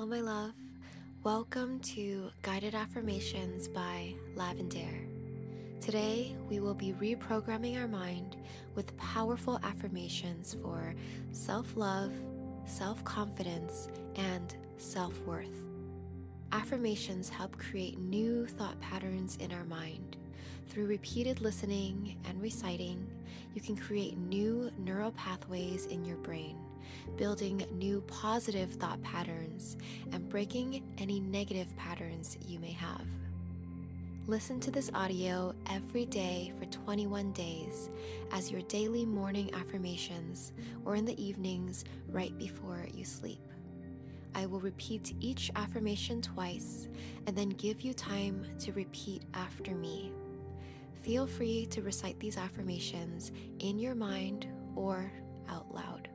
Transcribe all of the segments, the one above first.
Hello, my love. Welcome to Guided Affirmations by Lavender. Today, we will be reprogramming our mind with powerful affirmations for self love, self confidence, and self worth. Affirmations help create new thought patterns in our mind. Through repeated listening and reciting, you can create new neural pathways in your brain building new positive thought patterns and breaking any negative patterns you may have. Listen to this audio every day for 21 days as your daily morning affirmations or in the evenings right before you sleep. I will repeat each affirmation twice and then give you time to repeat after me. Feel free to recite these affirmations in your mind or out loud.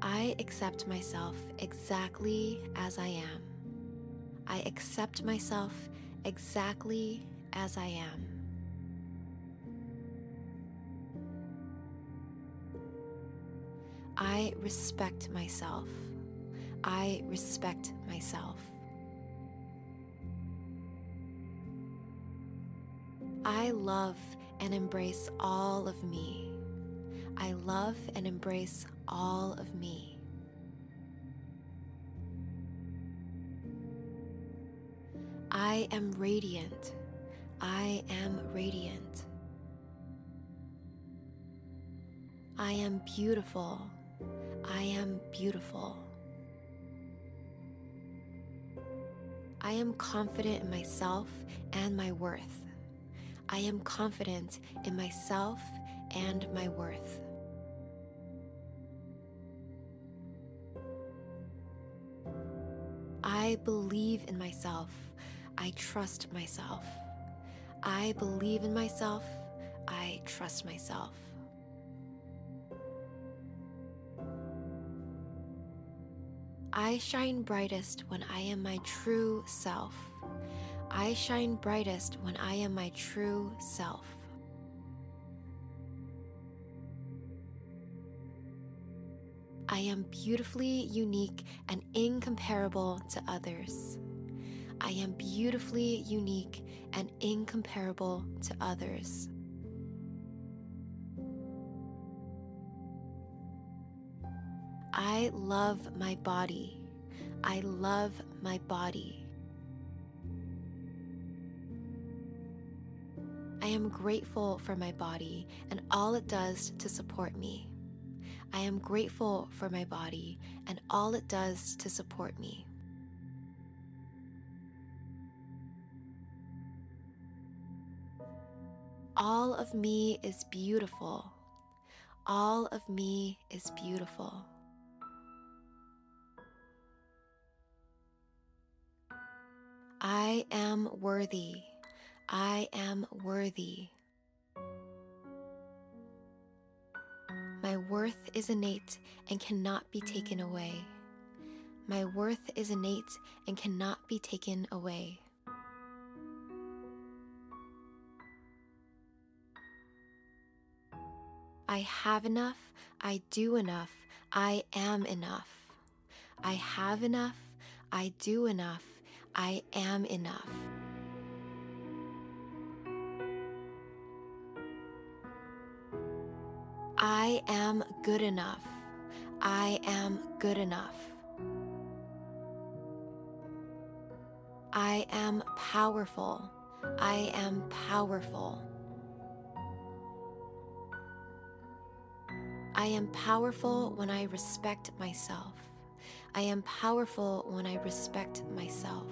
I accept myself exactly as I am. I accept myself exactly as I am. I respect myself. I respect myself. I love and embrace all of me. I love and embrace all of me. I am radiant. I am radiant. I am beautiful. I am beautiful. I am confident in myself and my worth. I am confident in myself and my worth. I believe in myself. I trust myself. I believe in myself. I trust myself. I shine brightest when I am my true self. I shine brightest when I am my true self. I am beautifully unique and incomparable to others. I am beautifully unique and incomparable to others. I love my body. I love my body. I am grateful for my body and all it does to support me. I am grateful for my body and all it does to support me. All of me is beautiful. All of me is beautiful. I am worthy. I am worthy. My worth is innate and cannot be taken away. My worth is innate and cannot be taken away. I have enough, I do enough, I am enough. I have enough, I do enough, I am enough. I am good enough. I am good enough. I am powerful. I am powerful. I am powerful when I respect myself. I am powerful when I respect myself.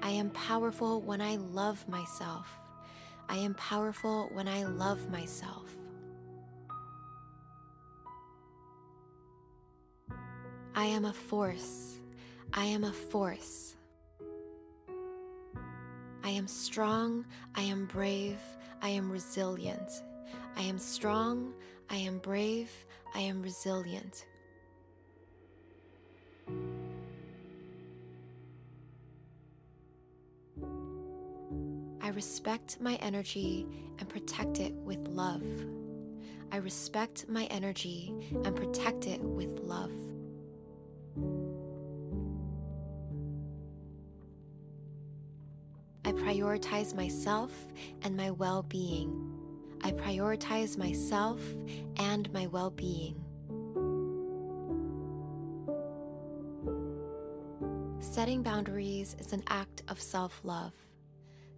I am powerful when I love myself. I am powerful when I love myself. I am a force. I am a force. I am strong. I am brave. I am resilient. I am strong. I am brave. I am resilient. I respect my energy and protect it with love. I respect my energy and protect it with love. I prioritize myself and my well being. I prioritize myself and my well being. Setting boundaries is an act of self love.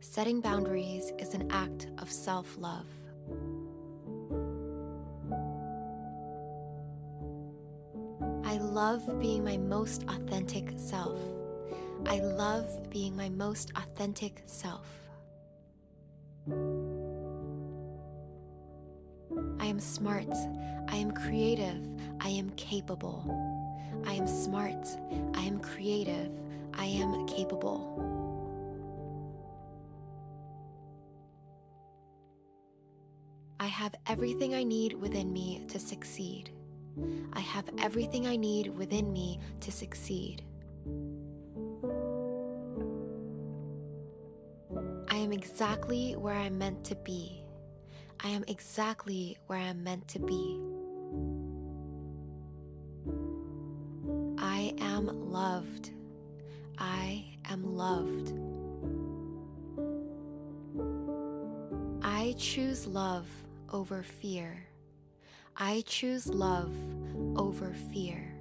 Setting boundaries is an act of self love. I love being my most authentic self. I love being my most authentic self. I am smart. I am creative. I am capable. I am smart. I am creative. I am capable. Have everything I need within me to succeed. I have everything I need within me to succeed. I am exactly where I'm meant to be. I am exactly where I'm meant to be. I am loved. I am loved. I choose love over fear. I choose love over fear.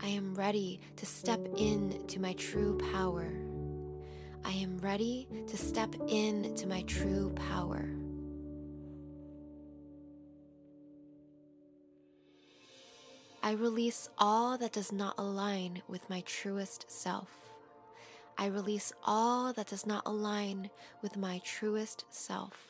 I am ready to step into my true power. I am ready to step into my true power. I release all that does not align with my truest self. I release all that does not align with my truest self.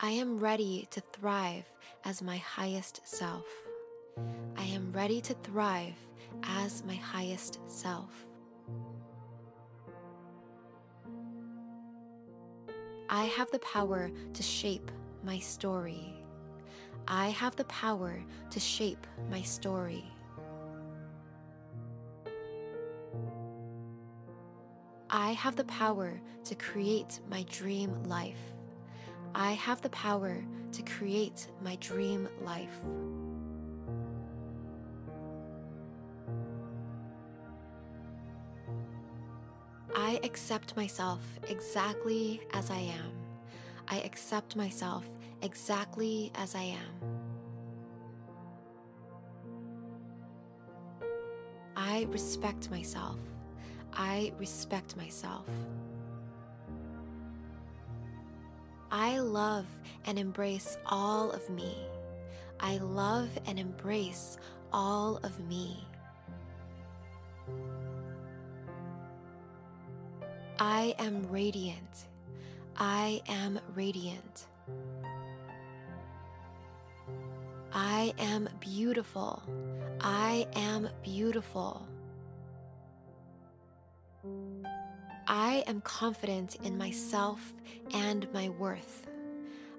I am ready to thrive as my highest self. I am ready to thrive as my highest self. I have the power to shape my story. I have the power to shape my story. I have the power to create my dream life. I have the power to create my dream life. I accept myself exactly as I am. I accept myself exactly as I am. I respect myself. I respect myself. I love and embrace all of me. I love and embrace all of me. I am radiant. I am radiant. I am beautiful. I am beautiful. I am confident in myself and my worth.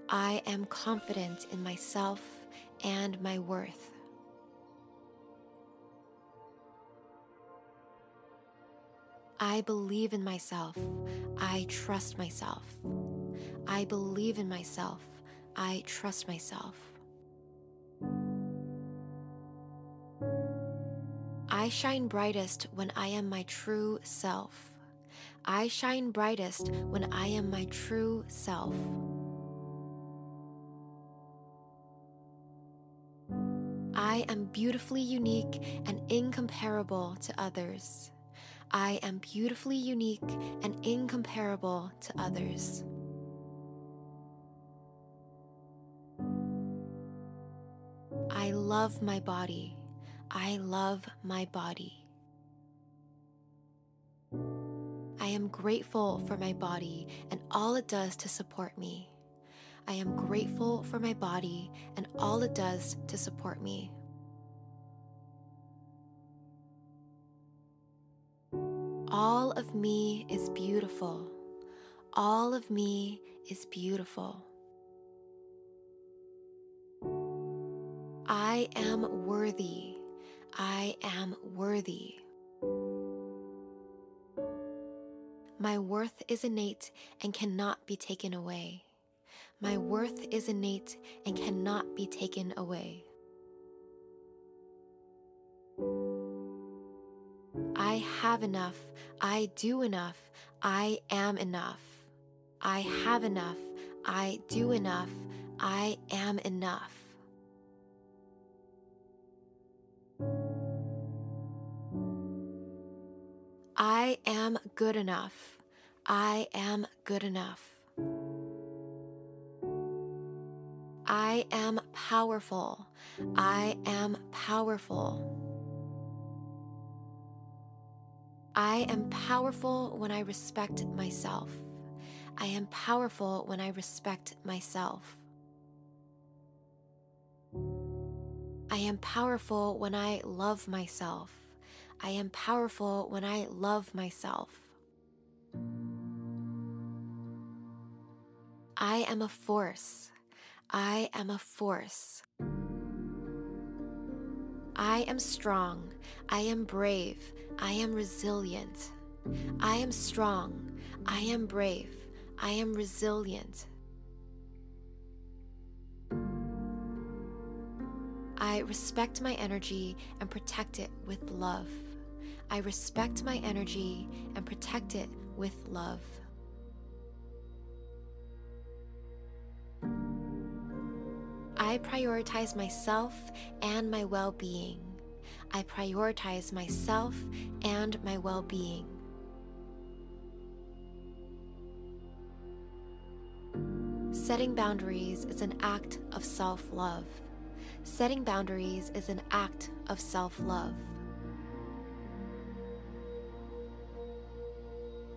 I am confident in myself and my worth. I believe in myself. I trust myself. I believe in myself. I trust myself. I shine brightest when I am my true self. I shine brightest when I am my true self. I am beautifully unique and incomparable to others. I am beautifully unique and incomparable to others. I love my body. I love my body. I am grateful for my body and all it does to support me. I am grateful for my body and all it does to support me. All of me is beautiful. All of me is beautiful. I am worthy. I am worthy. My worth is innate and cannot be taken away. My worth is innate and cannot be taken away. I have enough. I do enough. I am enough. I have enough. I do enough. I am enough. I am good enough. I am good enough. I am powerful. I am powerful. I am powerful when I respect myself. I am powerful when I respect myself. I am powerful when I love myself. I am powerful when I love myself. I am a force. I am a force. I am strong. I am brave. I am resilient. I am strong. I am brave. I am resilient. I respect my energy and protect it with love. I respect my energy and protect it with love. I prioritize myself and my well being. I prioritize myself and my well being. Setting boundaries is an act of self love. Setting boundaries is an act of self love.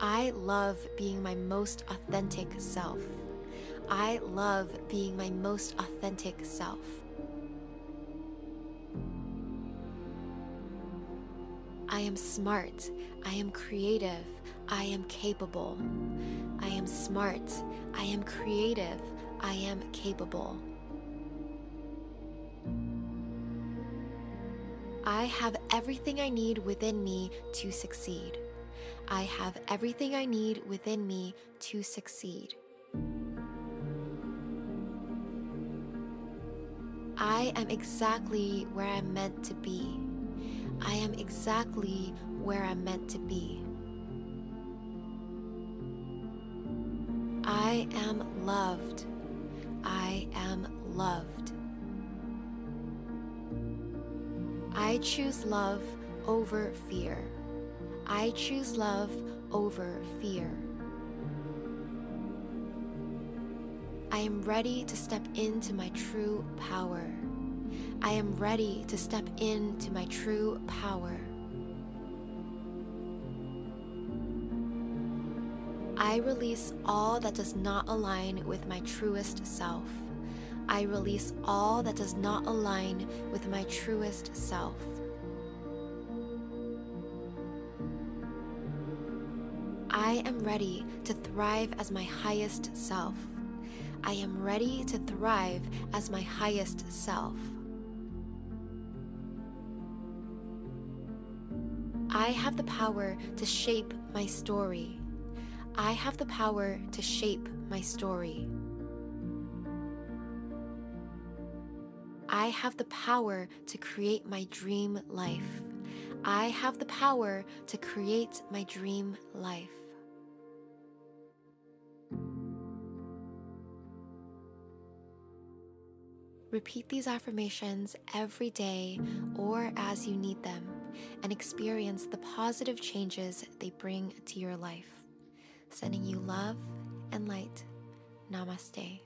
I love being my most authentic self. I love being my most authentic self. I am smart. I am creative. I am capable. I am smart. I am creative. I am capable. I have everything I need within me to succeed. I have everything I need within me to succeed. I am exactly where I'm meant to be. I am exactly where I'm meant to be. I am loved. I am loved. I choose love over fear. I choose love over fear. I am ready to step into my true power. I am ready to step into my true power. I release all that does not align with my truest self. I release all that does not align with my truest self. I am ready to thrive as my highest self. I am ready to thrive as my highest self. I have the power to shape my story. I have the power to shape my story. I have the power to create my dream life. I have the power to create my dream life. Repeat these affirmations every day or as you need them and experience the positive changes they bring to your life. Sending you love and light. Namaste.